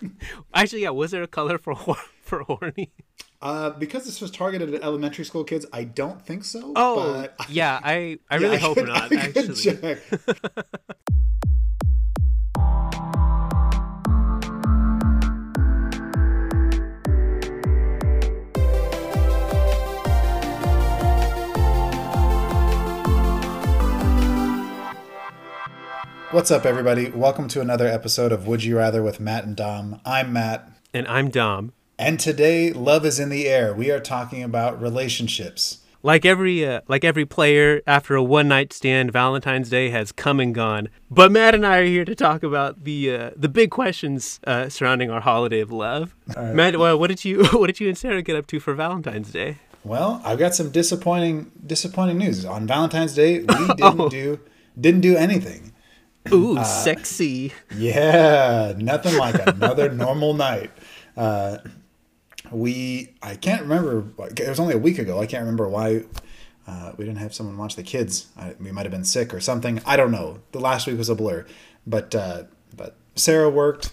Actually, yeah. Was there a color for for horny? Uh, because this was targeted at elementary school kids, I don't think so. Oh, yeah. I I Yeah, really I hope could- not. I Actually, What's up, everybody? Welcome to another episode of Would You Rather with Matt and Dom. I'm Matt, and I'm Dom. and today love is in the air. We are talking about relationships. Like every uh, like every player, after a one night stand, Valentine's Day has come and gone. But Matt and I are here to talk about the uh, the big questions uh, surrounding our holiday of love. Matt, well, what did you what did you and Sarah get up to for Valentine's Day? Well, I've got some disappointing disappointing news. On Valentine's Day, we didn't Oh. do didn't do anything. Ooh, sexy. Yeah, nothing like another normal night. Uh, we I can't remember. It was only a week ago. I can't remember why uh, we didn't have someone watch the kids. I, we might have been sick or something. I don't know. The last week was a blur. But uh, but Sarah worked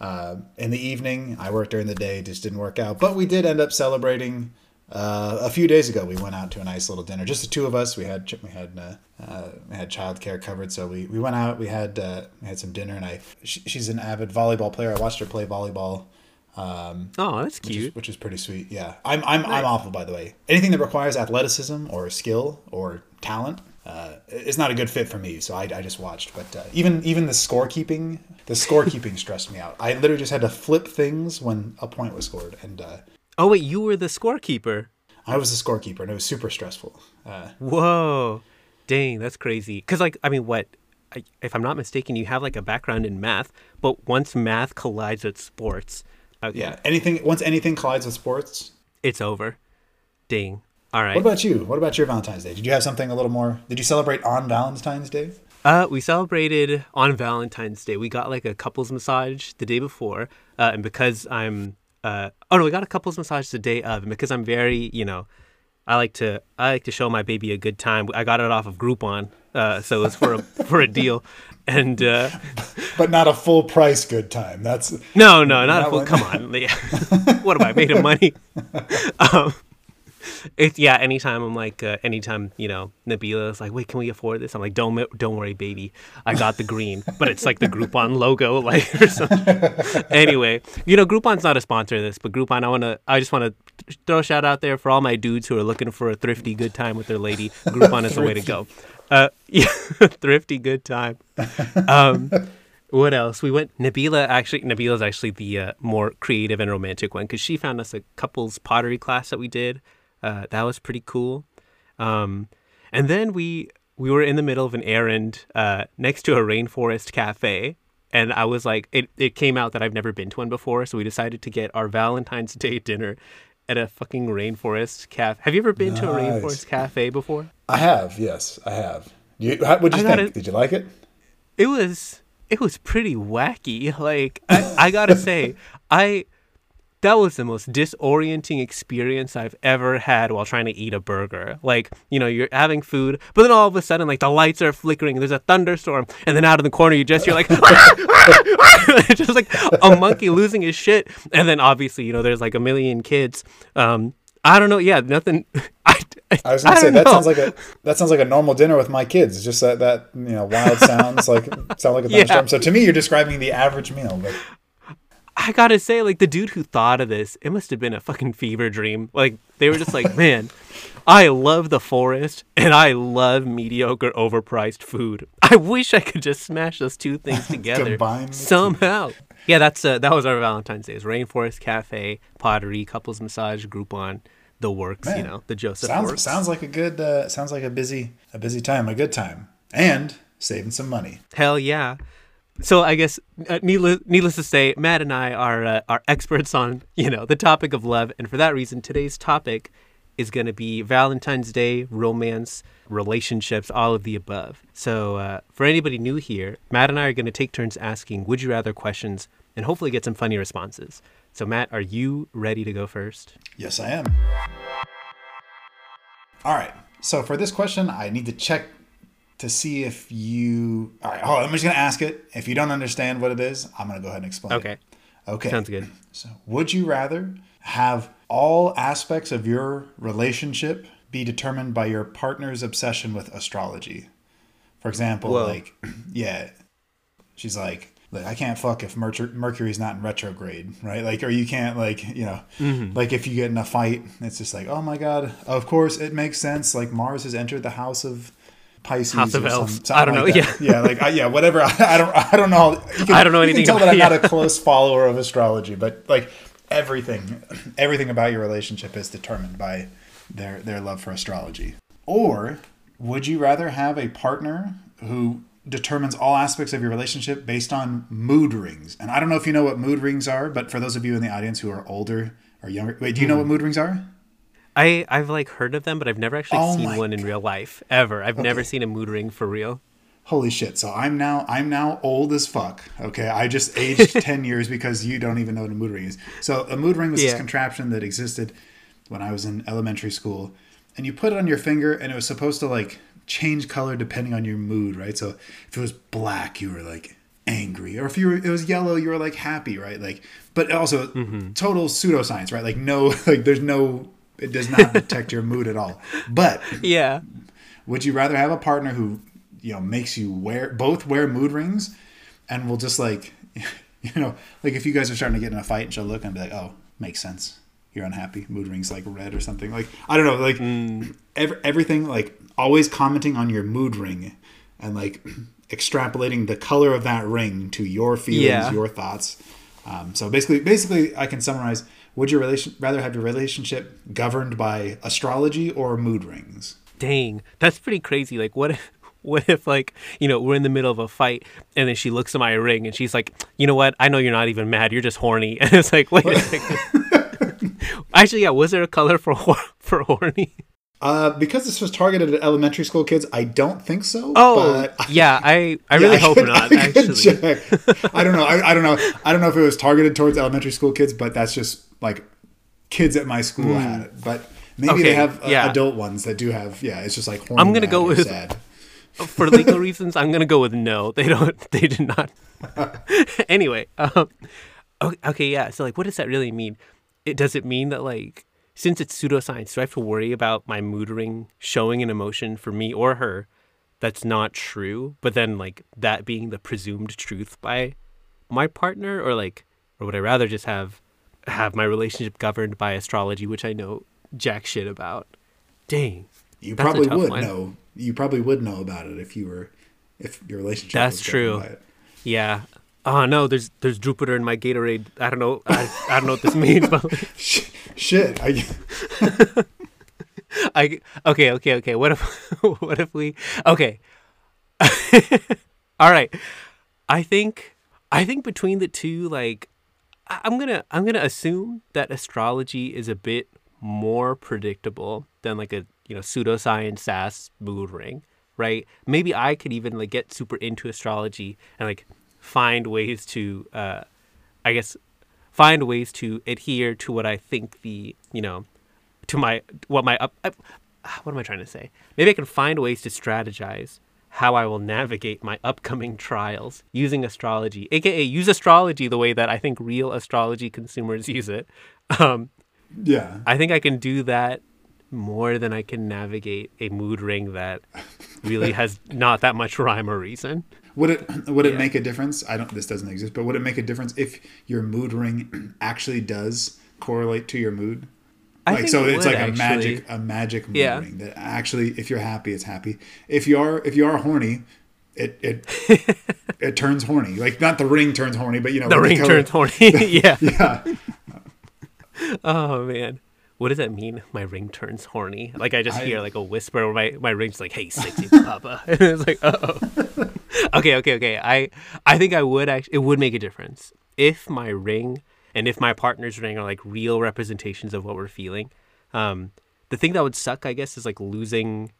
uh, in the evening. I worked during the day. Just didn't work out. But we did end up celebrating. Uh, a few days ago, we went out to a nice little dinner. Just the two of us. We had we had uh, uh, we had childcare covered, so we, we went out. We had uh, we had some dinner, and I she, she's an avid volleyball player. I watched her play volleyball. Um, Oh, that's which is, cute. which is pretty sweet. Yeah, I'm I'm I'm awful by the way. Anything that requires athleticism or skill or talent uh, is not a good fit for me. So I, I just watched. But uh, even even the scorekeeping the scorekeeping stressed me out. I literally just had to flip things when a point was scored, and uh, Oh wait, you were the scorekeeper. I was the scorekeeper, and it was super stressful. Uh, Whoa, dang, that's crazy. Cause like, I mean, what? I, if I'm not mistaken, you have like a background in math, but once math collides with sports, okay, yeah, anything once anything collides with sports. it's over. Ding. All right. What about you? What about your Valentine's Day? Did you have something a little more? Did you celebrate on Valentine's Day? Uh, we celebrated on Valentine's Day. We got like a couples massage the day before, uh, and because I'm, uh, oh no, we got a couples massage the day of, because I'm very, you know, I like to, I like to show my baby a good time. I got it off of Groupon, uh, so it was for a for a deal, and uh, But not a full price good time. That's no, no, not a full. one. Come on, what am I made of money? um, it, yeah, anytime I'm like, uh, anytime you know, Nabila is like, wait, can we afford this? I'm like, don't don't worry, baby, I got the green, but it's like the Groupon logo, like or something. anyway, you know, Groupon's not a sponsor of this, but Groupon, I wanna, I just wanna throw a shout out there for all my dudes who are looking for a thrifty good time with their lady. Groupon is the way to go. Uh, yeah, thrifty good time. Um, what else? We went. Nabila actually. Nabila's actually the uh, more creative and romantic one because she found us a couples pottery class that we did. Uh, that was pretty cool. Um, and then we we were in the middle of an errand uh, next to a rainforest cafe, and I was like, it it came out that I've never been to one before, so we decided to get our Valentine's Day dinner at a fucking rainforest cafe. Have you ever been to a rainforest cafe before? I have, yes, I have. You, how, what'd you I think? gotta- Did you like it? it was it was pretty wacky. Like I, I gotta say, I that was the most disorienting experience I've ever had while trying to eat a burger. Like, you know, you're having food, but then all of a sudden, like the lights are flickering, there's a thunderstorm, and then out of the corner you just you're like just like a monkey losing his shit. And then obviously, you know, there's like a million kids. Um I don't know, yeah, nothing I, I was gonna I say that know. sounds like a that sounds like a normal dinner with my kids. Just that that you know wild sounds like sound like a Yeah. thunderstorm. So to me, you're describing the average meal. But I gotta say, like the dude who thought of this, it must have been a fucking fever dream. Like they were just like, man, I love the forest and I love mediocre, overpriced food. I wish I could just smash those two things together the two. somehow. Yeah, that's uh, that was our Valentine's Day. It was Rainforest Cafe, pottery, couples massage, Groupon, the works. you know, the Joseph sounds works. sounds like a good uh, sounds like a busy a busy time, a good time, and saving some money. Hell yeah. So I guess uh, needless, needless to say, Matt and I are uh, are experts on you know the topic of love, and for that reason, today's topic is going to be Valentine's Day, romance, relationships, all of the above. So uh, for anybody new here, Matt and I are going to take turns asking "Would you rather" questions, and hopefully get some funny responses. So Matt, are you ready to go first? Yes, I am. All right. So for this question, I need to check to see if you. All right. Hold on. I'm just gonna ask it. If you don't understand what it is, I'm gonna go ahead and explain. it. Okay. Okay. Sounds good. So, would you rather have all aspects of your relationship be determined by your partner's obsession with astrology? For example, Whoa. like, yeah, she's like, Look, I can't fuck if Mercury, Mercury's not in retrograde, right? Like, or you can't, like, you know, Mm-hmm. like if you get in a fight, it's just like, oh my god, of course it makes sense. Like Mars has entered the house of Pisces. House or some- Elves. something I don't like know, that. yeah, like, I, yeah, whatever. I, I don't, I don't know. Can, I don't know anything. you Can tell that I'm not a close follower of astrology, but like everything, everything about your relationship is determined by their their love for astrology. Or would you rather have a partner who determines all aspects of your relationship based on mood rings? And I don't know if you know what mood rings are, but for those of you in the audience who are older or younger, wait, do you know Hmm. what mood rings are? I I've like heard of them, but I've never actually Oh seen one in real life ever. I've never seen a mood ring for real. Holy shit! So I'm now I'm now old as fuck. Okay, I just aged ten years because you don't even know what a mood ring is. So a mood ring was this contraption that existed when I was in elementary school, and you put it on your finger, and it was supposed to like change color depending on your mood, right? So if it was black, you were like angry, or if you were it was yellow, you were like happy, right? Like, but also mm-hmm. total pseudoscience, right? Like no, like there's no, it does not detect your mood at all. But Yeah. would you rather have a partner who, you know, makes you wear both wear mood rings and will just like, you know, like if you guys are starting to get in a fight and she'll look and be like, oh, makes sense. You're unhappy. Mood rings like red or something. Like, I don't know, like ev- everything, like always commenting on your mood ring and like extrapolating the color of that ring to your feelings, Yeah. your thoughts. Um, so basically, basically, I can summarize: Would you relation rather have your relationship governed by astrology or mood rings? Dang, that's pretty crazy. Like, what if, what if, like, you know, we're in the middle of a fight, and then she looks at my ring, and she's like, you know what? I know you're not even mad. You're just horny. And it's like, wait a second. Actually, yeah. Was there a color for for horny? Uh, because this was targeted at elementary school kids, I don't think so. Oh, but yeah. I I Yeah, really I hope could- not. I Actually. I don't know. I, I don't know. I don't know if it was targeted towards elementary school kids, but that's just like kids at my school had it. But maybe they Hmm. Have uh, yeah. adult ones that do have. Yeah, it's just like. I'm gonna go with- sad. for legal reasons, I'm gonna go with no. They don't. They did not. anyway, um, okay, okay, yeah. So, like, what does that really mean? It does it mean that like since it's pseudoscience, do I have to worry about my mood ring showing an emotion for me or her that's not true? But then like that being the presumed truth by my partner, or like, or would I rather just have have my relationship governed by astrology, which I know jack shit about? Dang. You probably would one. know. You probably would know about it if you were, if your relationship. That's was true. by Yeah. Oh no, there's there's Jupiter in my Gatorade. I don't know. I, I don't know what this means, but Shit. I, I okay, okay, okay. What if what if we okay. All right. I think I think between the two like I- I'm going to I'm to assume that astrology is a bit more predictable than like a, you know, pseudoscience sass mood ring, right? Maybe I could even like get super into astrology and like find ways to uh I guess find ways to adhere to what I think the, you know, to my what my up up- what am I trying to say? Maybe I can find ways to strategize how I will navigate my upcoming trials using astrology, aka use astrology the way that I think real astrology consumers use it. Um, yeah. I think I can do that more than I can navigate a mood ring that really has not that much rhyme or reason. Would it would it Yeah. make a difference? I don't. This doesn't exist, but would it make a difference if your mood ring actually does correlate to your mood? I like think so, it it's would, like a actually. magic a magic mood Yeah. ring that actually, if you're happy, it's happy. If you are if you are horny, it it it turns horny. Like not the ring turns horny, but you know The ring turns horny. yeah. Yeah, Oh man. What does that mean? My ring turns horny. Like I just I- hear like a whisper where my, my ring's like, "Hey, sexy papa," and it's like, "Oh." okay, okay, okay. I I think I would actually. It would make a difference if my ring and if my partner's ring are like real representations of what we're feeling. Um, the thing that would suck, I guess, is like losing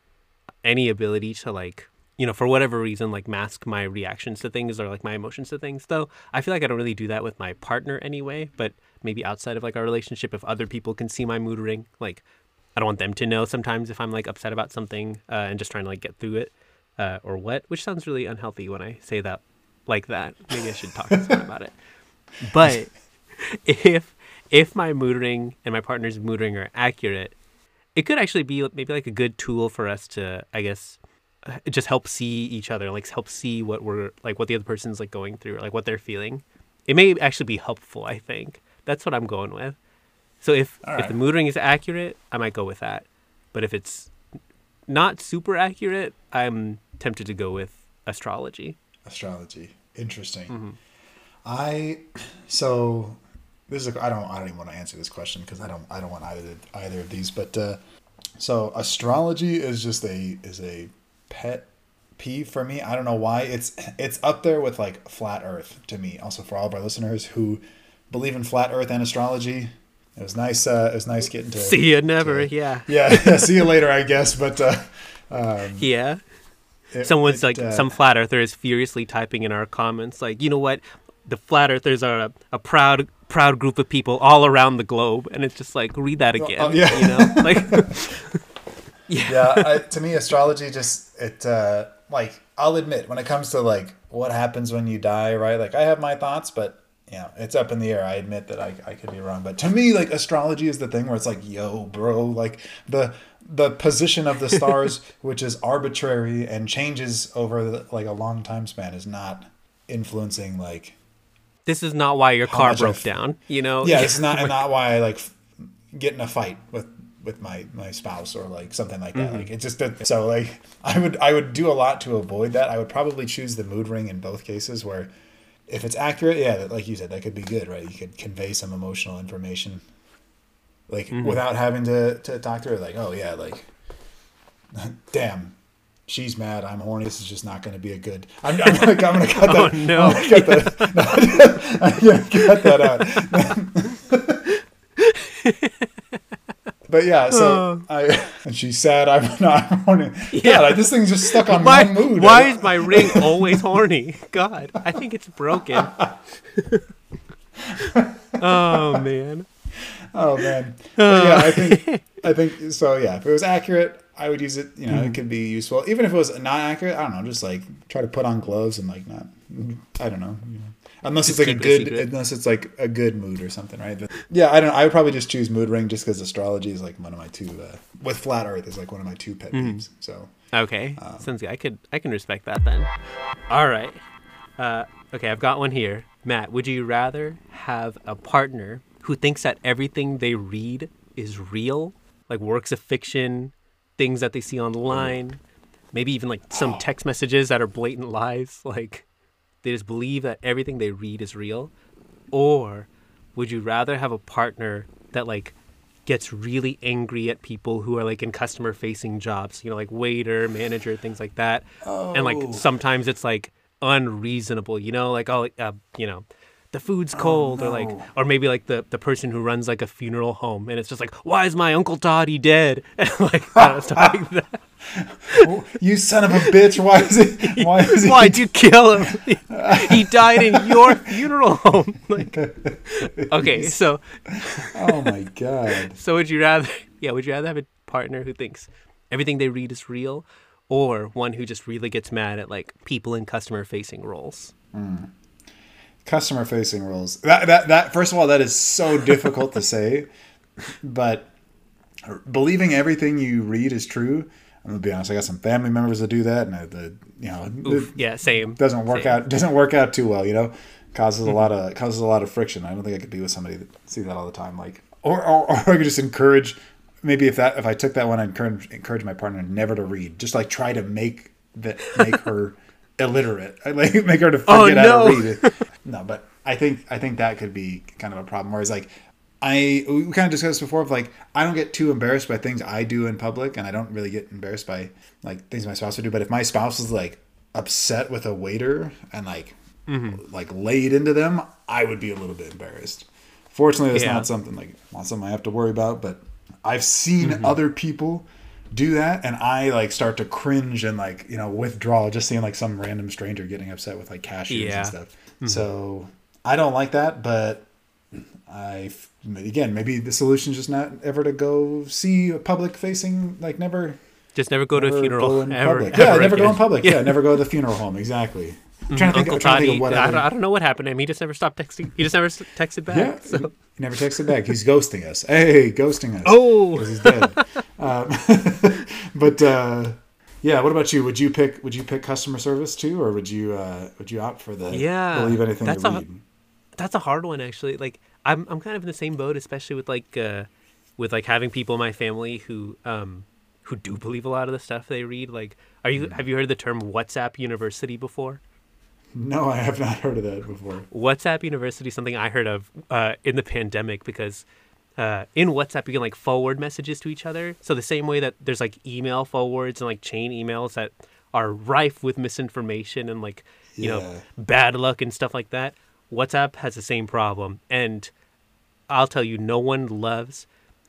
any ability to like you know for whatever reason like mask my reactions to things or like my emotions to things though i feel like i don't really do that with my partner anyway but maybe outside of like our relationship if other people can see my mood ring like i don't want them to know sometimes if i'm like upset about something uh, and just trying to like get through it uh, or what which sounds really unhealthy when i say that like that maybe i should talk to someone about it but if if my mood ring and my partner's mood ring are accurate, it could actually be maybe like a good tool for us to, I guess, just help see each other, like help see what we're like, what the other person's like going through, or, like what they're feeling. It may actually be helpful. I think that's what I'm going with. So if All if the mood ring is accurate, I might go with that. But if it's not super accurate, I'm tempted to go with astrology. Astrology. Interesting. Mm-hmm. I so this is a, I don't I don't even want to answer this question because I don't I don't want either either of these. But uh, so astrology is just a is a pet peeve for me. I don't know why it's it's up there with like flat Earth to me. Also for all of our listeners who believe in flat Earth and astrology. It was nice. Uh, it was nice getting to See you never. to- yeah. Yeah, see you later, I guess. But uh, um, Yeah. it- Someone's it, like, uh, some flat earther is furiously typing in our comments, like, you know what? The flat earthers are a, a proud, proud group of people all around the globe, and it's just like, read that again. oh, yeah. You know, like, yeah I, to me astrology just it uh like i'll admit when it comes to like what happens when you die right like i have my thoughts but know it's up in the air i admit that i, I could be wrong but to me like astrology is the thing where it's like yo bro like the the position of the stars which is arbitrary and changes over the, like a long time span is not influencing like this is not why your car broke f- down. You know? yeah it's not and not why i like f- get in a fight with with my my spouse or like something like that mm-hmm. like it just did- so like i would i would do a lot to avoid that i would probably choose the mood ring in both cases where if it's accurate yeah like you said that could be good right? You could convey some emotional information like mm-hmm. without having to to talk to her like oh yeah like damn she's mad i'm horny this is just not going to be a good i'm, I'm gonna, I'm gonna cut that Oh, no. i'm gonna cut that i'm gonna cut that out But yeah, so I and she's sad. I'm not I'm horny. Yeah, Yeah. like this thing's just stuck on Why, one mood. why is my ring always horny? God, I think it's broken. oh, man. Oh man. But yeah, I think I think so. Yeah, if it was accurate, I would use it. You know, Mm-hmm. it could be useful. Even if it was not accurate, I don't know. Just like try to put on gloves and like not. I don't know. you know. Unless it's Just like a a good, secret. unless it's like a good mood or something, right? But yeah, I don't. Know, I would probably just choose mood ring just because astrology is like one of my two. Uh, with flat Earth is like one of my two pet Mm-hmm. peeves. So Okay, Um, sounds good. I could I can respect that then. All right. Uh, okay, I've got one here. Matt, would you rather have a partner who thinks that everything they read is real, like works of fiction, things that they see online, maybe even like some text messages that are blatant lies, like they just believe that everything they read is real, or would you rather have a partner that like gets really angry at people who are like in customer facing jobs, you know, like waiter, manager, things like that. And Oh. like sometimes it's like unreasonable, you know, like oh, uh, you know, the food's oh, cold or like or maybe like the the person who runs like a funeral home and it's just like why is my uncle Dottie dead? And like know, stuff like that. Oh, you son of a bitch! Why is it? Why is it? Why'd you kill him? he died in your funeral home. Like Okay, so Oh my god! So would you rather yeah, would you rather have a partner who thinks everything they read is real or one who just really gets mad at like people in customer facing roles? Mm. Customer facing roles. That that that. First of all, that is so difficult to say, but believing everything you read is true. I'm gonna be honest. I got some family members that do that, and the you know Oof, yeah, same. doesn't work Same. out. Doesn't work out too well. You know, causes a mm-hmm. lot of causes a lot of friction. I don't think I could be with somebody that see that all the time. Like, or or, or I could just encourage. Maybe if that if I took that one, I'd encourage encourage my partner never to read. Just like try to make that make her illiterate. I like make her to forget Oh, how no. to read. no, but I think I think that could be kind of a problem. Whereas like I we kind of discussed before of like I don't get too embarrassed by things I do in public, and I don't really get embarrassed by like things my spouse would do. But if my spouse is like upset with a waiter and like like laid into them, I would be a little bit embarrassed. Fortunately, that's Yeah. not something like not something I have to worry about. But I've seen Mm-hmm. other people do that, and I like start to cringe and like you know withdraw just seeing like some random stranger getting upset with like cashiers Yeah. and stuff. Mm-hmm. So I don't like that, but I again maybe the solution is just not ever to go see a public facing like never Just never go to a funeral go in ever. public. Yeah, ever never go in public. Yeah. never go to the funeral home. Exactly. Mm-hmm. I'm trying to think, Uncle trying to think Toddy, of what I, don't, I don't know what happened to him. He just never stopped texting. He just never texted back. Yeah, So. he never texted back. He's ghosting us. Hey, ghosting us. Oh, because he's dead. um, but uh, yeah, what about you? Would you pick Would you pick customer service too, or would you uh, Would you opt for the Yeah, believe anything that's a- that's a hard one actually. Like I'm I'm kind of in the same boat, especially with like uh, with like having people in my family who um who do believe a lot of the stuff they read. Like, are you have you heard the term WhatsApp University before? No, I have not heard of that before. WhatsApp University is something I heard of uh, in the pandemic because uh, in WhatsApp you can like forward messages to each other. So the same way that there's like email forwards and like chain emails that are rife with misinformation and like you Yeah. know bad luck and stuff like that. WhatsApp has the same problem, and I'll tell you, no one loves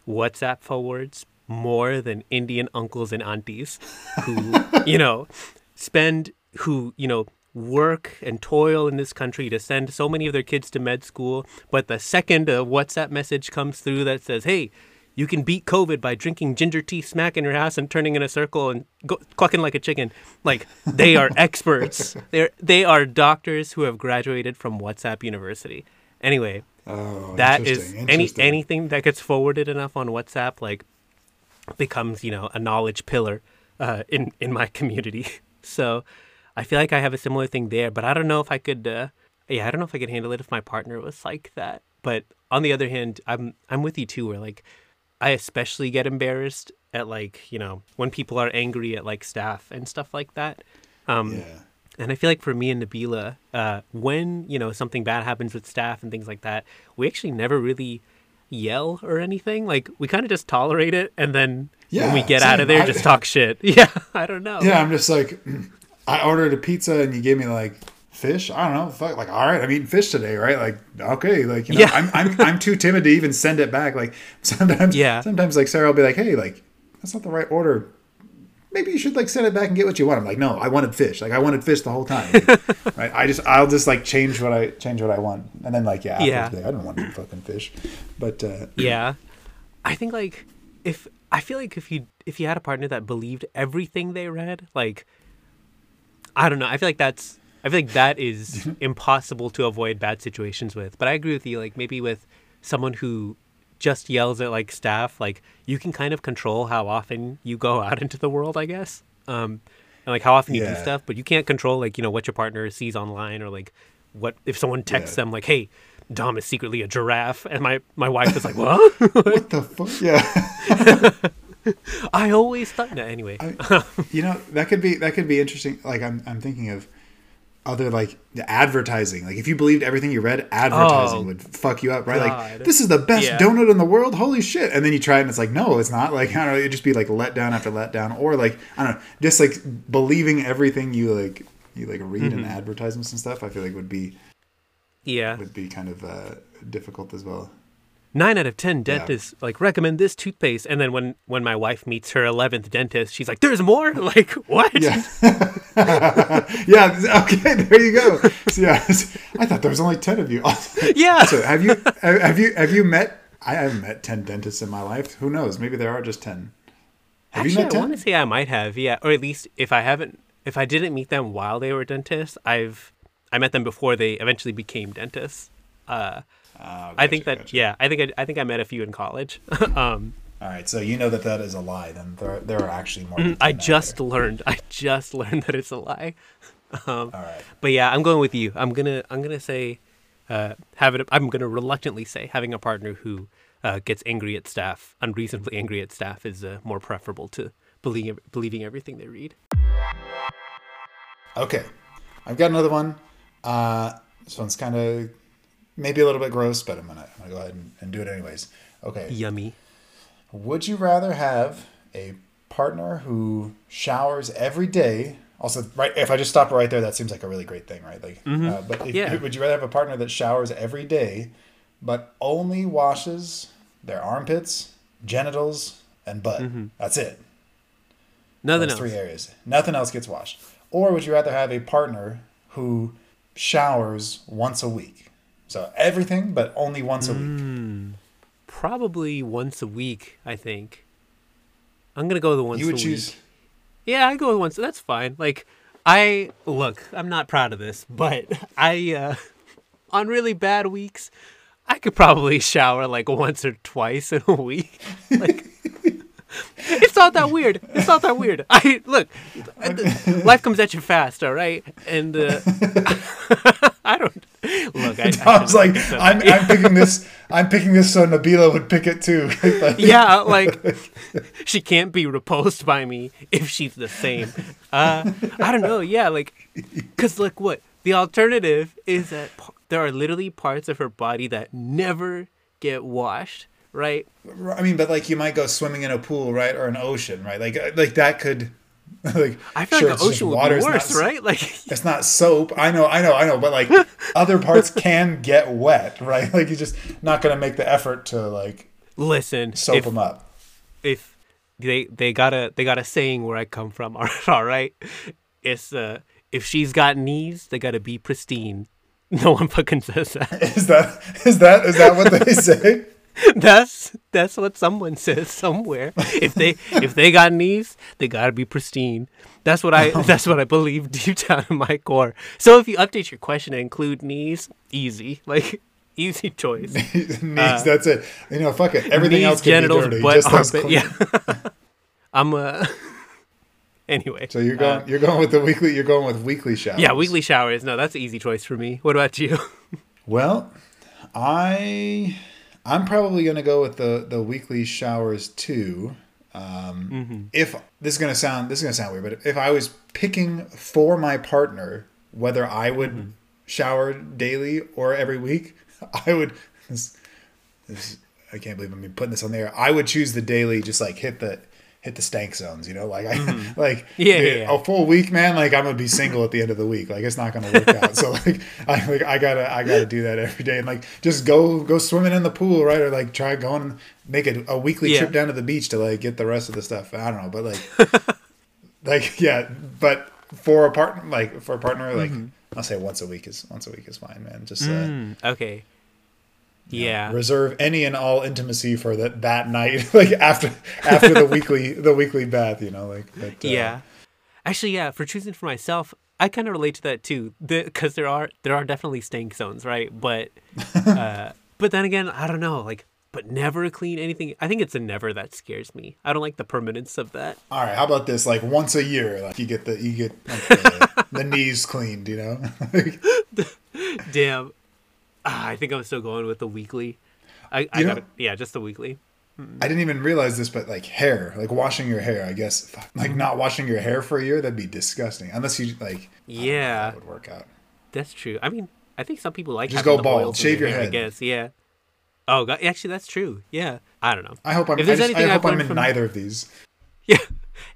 WhatsApp forwards more than Indian uncles and aunties who, you know, spend, who, you know, work and toil in this country to send so many of their kids to med school. But the second a WhatsApp message comes through that says, hey, you can beat COVID by drinking ginger tea, smack in your ass, and turning in a circle and go, clucking like a chicken. Like they are experts. They're they are doctors who have graduated from WhatsApp University. Anyway, Oh, that is interesting, any anything that gets forwarded enough on WhatsApp like becomes you know a knowledge pillar uh, in in my community. So I feel like I have a similar thing there, but I don't know if I could. Uh, yeah, I don't know if I could handle it if my partner was like that. But on the other hand, I'm I'm with you too. Where like I especially get embarrassed at like you know when people are angry at like staff and stuff like that. Um, Yeah. and I feel like for me and Nabila, uh, when you know something bad happens with staff and things like that, we actually never really yell or anything. Like we kind of just tolerate it, and then when we Yeah, get out of there, I- just talk shit. Yeah, I don't know. Yeah, I'm just like, I ordered a pizza and you gave me like fish. I don't know. Fuck, like, all right, I'm eating fish today, right? Like, okay, like, you know, Yeah. I'm, I'm, I'm too timid to even send it back. Like, sometimes, Yeah. sometimes, like, Sarah will be like, hey, like, that's not the right order. Maybe you should like send it back and get what you want. I'm like, no, I wanted fish. Like, I wanted fish the whole time. Like, right? I just, I'll just like change what I change what I want, and then like, yeah, Yeah. like, I don't want fucking fish, but uh, Yeah. I think like if I feel like if you if you had a partner that believed everything they read, like I don't know, I feel like that's I feel like that is impossible to avoid bad situations with. But I agree with you, like maybe with someone who just yells at like staff, like you can kind of control how often you go out into the world, I guess. Um and like how often you do stuff, but you can't control like, you know, what your partner sees online or like what if someone texts Yeah. them like, Hey, Dom is secretly a giraffe and my, my wife is like, What? what the fuck? Yeah. I always thought. that anyway. you know that could be that could be interesting like i'm, I'm thinking of other like the advertising like if you believed everything you read advertising Oh, would fuck you up right like this is the best Yeah. donut in the world holy shit and then you try it and it's like no it's not like i don't know it'd just be like let down after let down, or like i don't know just like believing everything you like you like read Mm-hmm. in advertisements and stuff i feel like would be yeah. would be kind of uh difficult as well Nine out of ten dentists like recommend this toothpaste, and then when when my wife meets her eleventh dentist, she's like, "There's more." Like what? yeah yeah okay there you go so, yeah i thought there was only 10 of you Yeah. So have you have you have you met? I haven't met ten dentists in my life. Who knows? Maybe there are just ten. Have Actually, you met I want to ten? say I might have. Yeah, or at least if I haven't, if I didn't meet them while they were dentists, I've I met them before they eventually became dentists. Uh, Oh, I think that gotcha. yeah, I think I, I think I met a few in college. um, All right, so you know that that is a lie. Then there, there are actually more. Mm-hmm. I just learned. I just learned that it's a lie. All right. But yeah, I'm going with you. I'm gonna I'm gonna say uh, have it. I'm gonna reluctantly say having a partner who uh, gets angry at staff, unreasonably angry at staff, is uh, more preferable to believing believing everything they read. Okay, I've got another one. Uh, this one's kind of maybe a little bit gross, but I'm gonna, I'm gonna go ahead and, and do it anyways. Okay. Yummy. Would you rather have a partner who showers every day? Also, right, if I just stop right there, that seems like a really great thing, right? Like, uh, but if, Yeah. would you rather have a partner that showers every day, but only washes their armpits, genitals, and butt? That's it. Nothing else. three areas. Nothing else gets washed. Or would you rather have a partner who showers once a week? So everything, but only once a Mm. week. Probably once a week. I think. I'm gonna go with the once You would a choose. week. Yeah, I go with once. That's fine. Like, I look, I'm not proud of this, but I uh on really bad weeks, I could probably shower like once or twice in a week. Like it's not that weird. It's not that weird. I look, life comes at you fast, all right? And uh, I don't look. I, I was like, I'm, I'm picking this. I'm picking this so Nabila would pick it too. yeah, like she can't be repulsed by me if she's the same. Uh, I don't know. Yeah, like, cause like what the alternative is that there are literally parts of her body that never get washed right? I mean, but like you might go swimming in a pool, right, or an ocean, right? Like uh, like that could. Like, I feel sure like the ocean would be worse, not, right? Like it's not soap. I know, I know, I know, but like other parts can get wet, right? Like you're just not gonna make the effort to like listen soap if, them up. If they they got a they got a saying where I come from, all right, it's uh if she's got knees, they gotta be pristine. No one fucking says that. Is that is that is that what they say? that's that's what someone says somewhere. If they if they got knees, they gotta be pristine. That's what I that's what I believe deep down in my core. So if you update your question and include knees, easy, like easy choice. knees, uh, that's it. You know, fuck it. Everything knees, else can genitals, be dirty. Butt, just armpit, yeah. I'm uh anyway. So you're going uh, you're going with the weekly you're going with weekly showers. Yeah, weekly showers. No, that's an easy choice for me. What about you? well, I I'm probably gonna go with the the weekly showers too. Um, mm-hmm. If this is gonna sound this is gonna sound weird, but if I was picking for my partner whether I would mm-hmm. shower daily or every week, I would. This, this, I can't believe I'm putting this on there. I would choose the daily, just like hit the hit the stank zones, you know, like I mm-hmm. like yeah, yeah, yeah, a full week, man. Like I'm gonna be single at the end of the week. Like it's not gonna work out. So like I like I gotta I gotta do that every day and like just go go swimming in the pool, right? Or like try going make it a weekly yeah. trip down to the beach to like get the rest of the stuff. I don't know, but like like yeah, but for a partner like for a partner like mm-hmm. I'll say once a week is once a week is fine, man. Just uh, mm, okay yeah know, reserve any and all intimacy for that that night like after after the weekly the weekly bath you know like but, uh, yeah. Actually yeah for choosing for myself i kind of relate to that too because the, there are there are definitely stank zones right? But uh but then again i don't know like but never clean anything i think it's a never that scares me. I don't like the permanence of that. All right how about this like once a year like you get the you get like, the, the knees cleaned you know? Damn Ah, I think I'm still going with the weekly. I, I got yeah, just the weekly. I didn't even realize this, but like hair, like washing your hair, I guess, like mm-hmm. not washing your hair for a year, that'd be disgusting. Unless you like, yeah, that would work out. That's true. I mean, I think some people like just go bald, shave your, hair, head. I guess, yeah. Oh, God, actually, that's true. Yeah, I don't know. I hope I'm. If there's I, just, anything I hope I'm in from, neither of these. Yeah,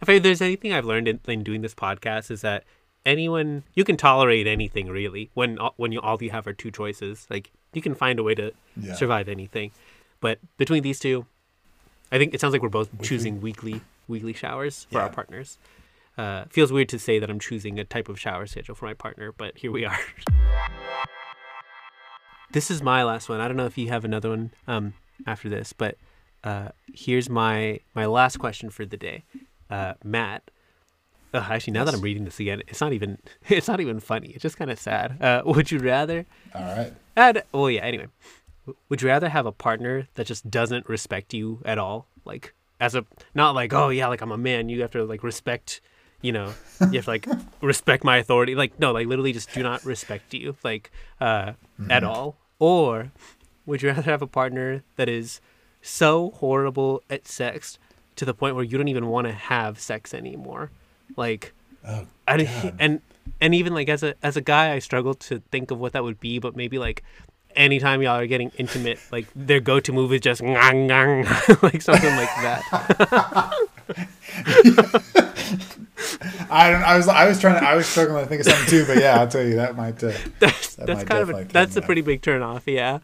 if there's anything I've learned in, in doing this podcast is that anyone you can tolerate anything really when when you all you have are two choices. Like you can find a way to yeah. survive anything. But between these two, I think it sounds like we're both weekly? choosing weekly weekly showers for yeah. our partners. Uh, feels weird to say that I'm choosing a type of shower schedule for my partner, but here we are. this is my last one. I don't know if you have another one um, after this, but uh, here's my my last question for the day, uh, Matt. Uh, actually, now yes. that I'm reading this again, it's not even it's not even funny. It's just kind of sad. Uh, would you rather? All right. Add, well, yeah. Anyway, would you rather have a partner that just doesn't respect you at all? Like as a not like oh yeah, like I'm a man. You have to like respect. You know, you have to like respect my authority. Like no, like literally just do not respect you like uh, mm-hmm. at all. Or would you rather have a partner that is so horrible at sex to the point where you don't even want to have sex anymore? Like, oh, I and and even like as a as a guy, I struggle to think of what that would be. But maybe like anytime y'all are getting intimate, like their go to move is just ngang, ngang, like something like that. I don't. I was. I was trying to. I was struggling to think of something too. But yeah, I'll tell you that might. Uh, that's that that's might kind of. A, that's a pretty big turn off. Yeah.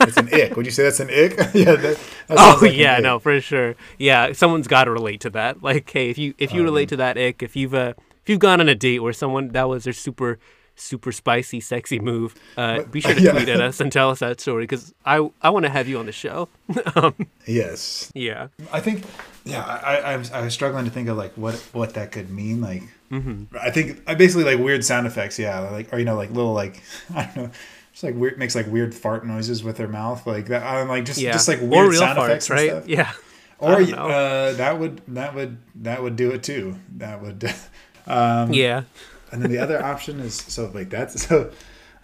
It's an ick. Would you say that's an ick? yeah. That, that oh like yeah, no, for sure. Yeah, someone's got to relate to that. Like, hey, if you if you um, relate to that ick, if you've uh, if you've gone on a date where someone that was their super super spicy, sexy move, uh, be sure to yeah. tweet at us and tell us that story because I I want to have you on the show. um, Yes. yeah. I think, yeah, I, I, I, was, I was struggling to think of like what what that could mean. Like, Mm-hmm. I think I basically like weird sound effects. Yeah, like or you know like little like I don't know, just like weird makes like weird fart noises with her mouth like that. I'm like just Yeah. just like or weird real sound farts, effects right? stuff. Yeah. Or I don't know. uh, that would that would that would do it too. That would. Um, yeah. and then the other option is so like that's so.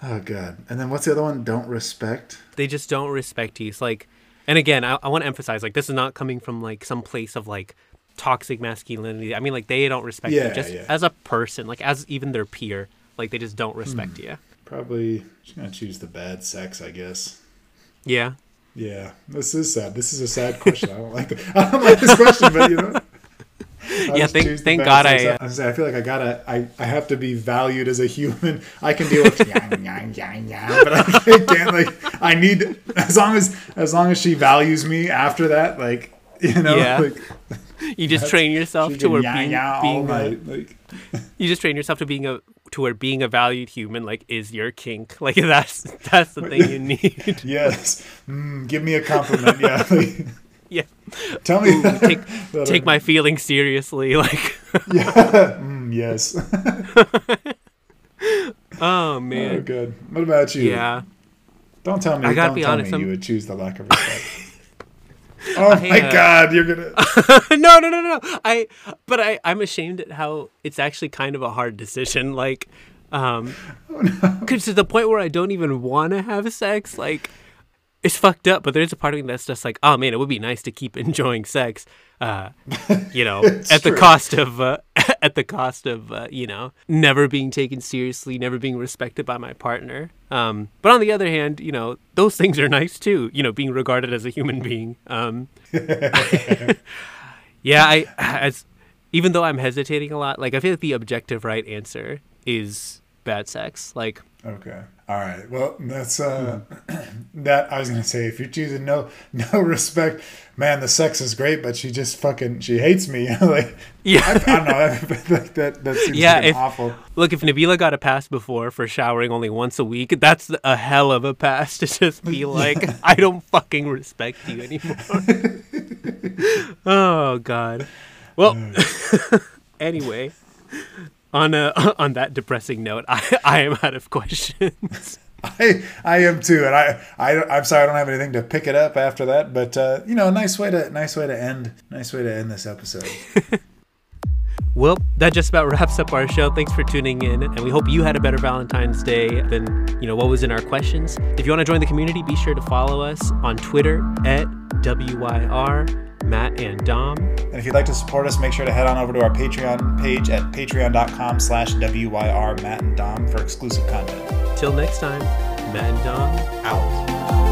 Oh god! And then what's the other one? Don't respect. they just don't respect you. It's like, and again, I, I want to emphasize like this is not coming from like some place of like toxic masculinity. I mean, like they don't respect Yeah, you just yeah. as a person, like as even their peer. Like they just don't Hmm. respect you. Probably just gonna choose the bad sex, I guess. Yeah. Yeah, this is sad. This is a sad question. I don't like the, I don't like this question, but you know. I'll Yeah, thank- thank God sex. I- I, I feel like I gotta. I, I have to be valued as a human. I can deal with yang yang yang yang, but I can't like. I need as long as as long as she values me after that, like you know, Yeah. like You just train yourself to can being, yang yang all being a. Like you just train yourself to being a to where being a valued human like is your kink. Like that's that's the thing you need. yes, mm, give me a compliment. Yeah, yeah. tell me. Take that take my feelings seriously. Like Yeah. Mm, yes. oh man Oh, good. What about you? Yeah. Don't tell me. I gotta don't be tell honest, me you would choose the lack of respect. oh I, my uh, God! You're gonna. no, no, no, no. I, but I, I'm ashamed at how it's actually kind of a hard decision. Like, um, cause to the point where I don't even want to have sex. Like, it's fucked up. But there's a part of me that's just like, oh man, it would be nice to keep enjoying sex. Uh, you know, at the cost of, uh, at the cost of, uh, you know, never being taken seriously, never being respected by my partner. Um, but on the other hand, you know, those things are nice too. You know, being regarded as a human being. Um, yeah, I as even though I'm hesitating a lot, like I feel like the objective right answer is bad sex. Like Okay. All right. Well, that's uh, that. I was gonna say if you're choosing no no respect, man, the sex is great, but she just fucking she hates me. like yeah. I, I don't know. like that that seems Yeah, if- awful. Look, if Nabila got a pass before for showering only once a week, that's a hell of a pass to just be like, I don't fucking respect you anymore. oh God. Well, anyway, on a, on that depressing note, I I am out of questions. I I am too, and I I I'm sorry I don't have anything to pick it up after that, but uh, you know, a nice way to nice way to end nice way to end this episode. Well, that just about wraps up our show. Thanks for tuning in, and we hope you had a better Valentine's Day than you know what was in our questions. If you want to join the community, be sure to follow us on Twitter at WYR Matt and Dom. And if you'd like to support us, make sure to head on over to our Patreon page at patreon.com slash WYR Matt and Dom for exclusive content. Till next time, Matt and Dom Out.